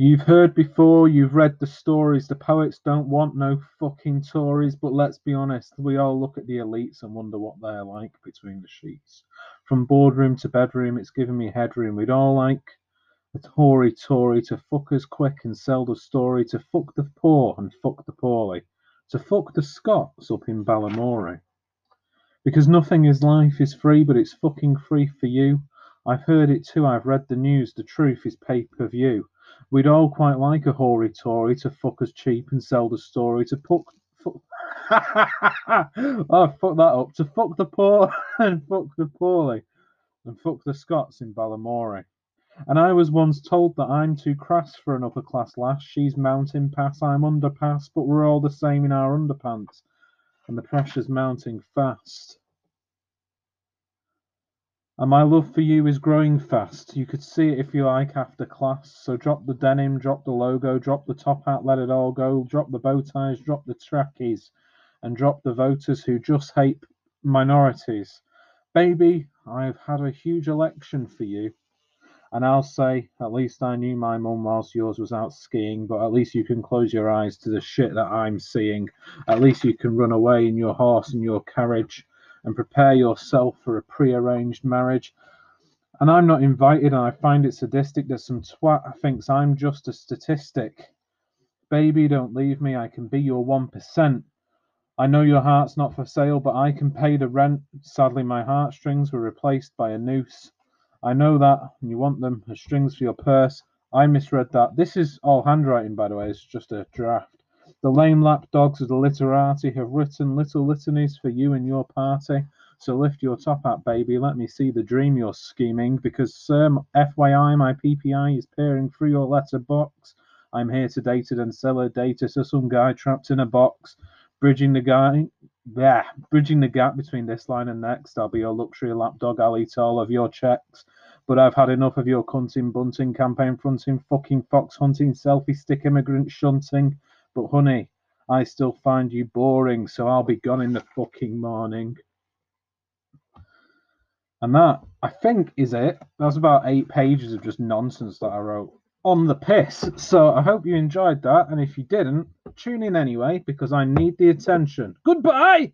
You've heard before, you've read the stories. The poets don't want no fucking Tories, but let's be honest, we all look at the elites and wonder what they're like between the sheets. From boardroom to bedroom, it's given me headroom. We'd all like a Tory Tory to fuck us quick and sell the story, to fuck the poor and fuck the poorly, to fuck the Scots up in Balamory. Because nothing is life is free, but it's fucking free for you. I've heard it too, I've read the news, the truth is pay per view. We'd all quite like a hoary Tory to fuck us cheap and sell the story to fuck. fuck oh, fuck that up. To fuck the poor and fuck the poorly and fuck the Scots in Balamory. And I was once told that I'm too crass for an upper class lass. She's mountain pass, I'm underpass, but we're all the same in our underpants. And the pressure's mounting fast. And my love for you is growing fast. You could see it if you like after class. So drop the denim, drop the logo, drop the top hat, let it all go. Drop the bow ties, drop the trackies, and drop the voters who just hate minorities. Baby, I've had a huge election for you. And I'll say, at least I knew my mum whilst yours was out skiing, but at least you can close your eyes to the shit that I'm seeing. At least you can run away in your horse and your carriage and prepare yourself for a prearranged marriage. And I'm not invited, and I find it sadistic that some twat thinks I'm just a statistic. Baby, don't leave me, I can be your 1%. I know your heart's not for sale, but I can pay the rent. Sadly, my heartstrings were replaced by a noose. I know that, and you want them as strings for your purse. I misread that. This is all handwriting, by the way, it's just a draft. The lame lap dogs of the literati have written little litanies for you and your party. So lift your top hat, baby. Let me see the dream you're scheming. Because, sir, FYI, my PPI is peering through your letterbox. I'm here to date it and sell a data to some guy trapped in a box. Bridging the guy, yeah, bridging the gap between this line and next. I'll be your luxury lapdog. I'll eat all of your checks. But I've had enough of your cunting, bunting, campaign fronting, fucking fox hunting, selfie stick immigrant shunting. But honey, I still find you boring, so I'll be gone in the fucking morning. And that, I think, is it. That was about eight pages of just nonsense that I wrote on the piss. So I hope you enjoyed that. And if you didn't, tune in anyway, because I need the attention. Goodbye!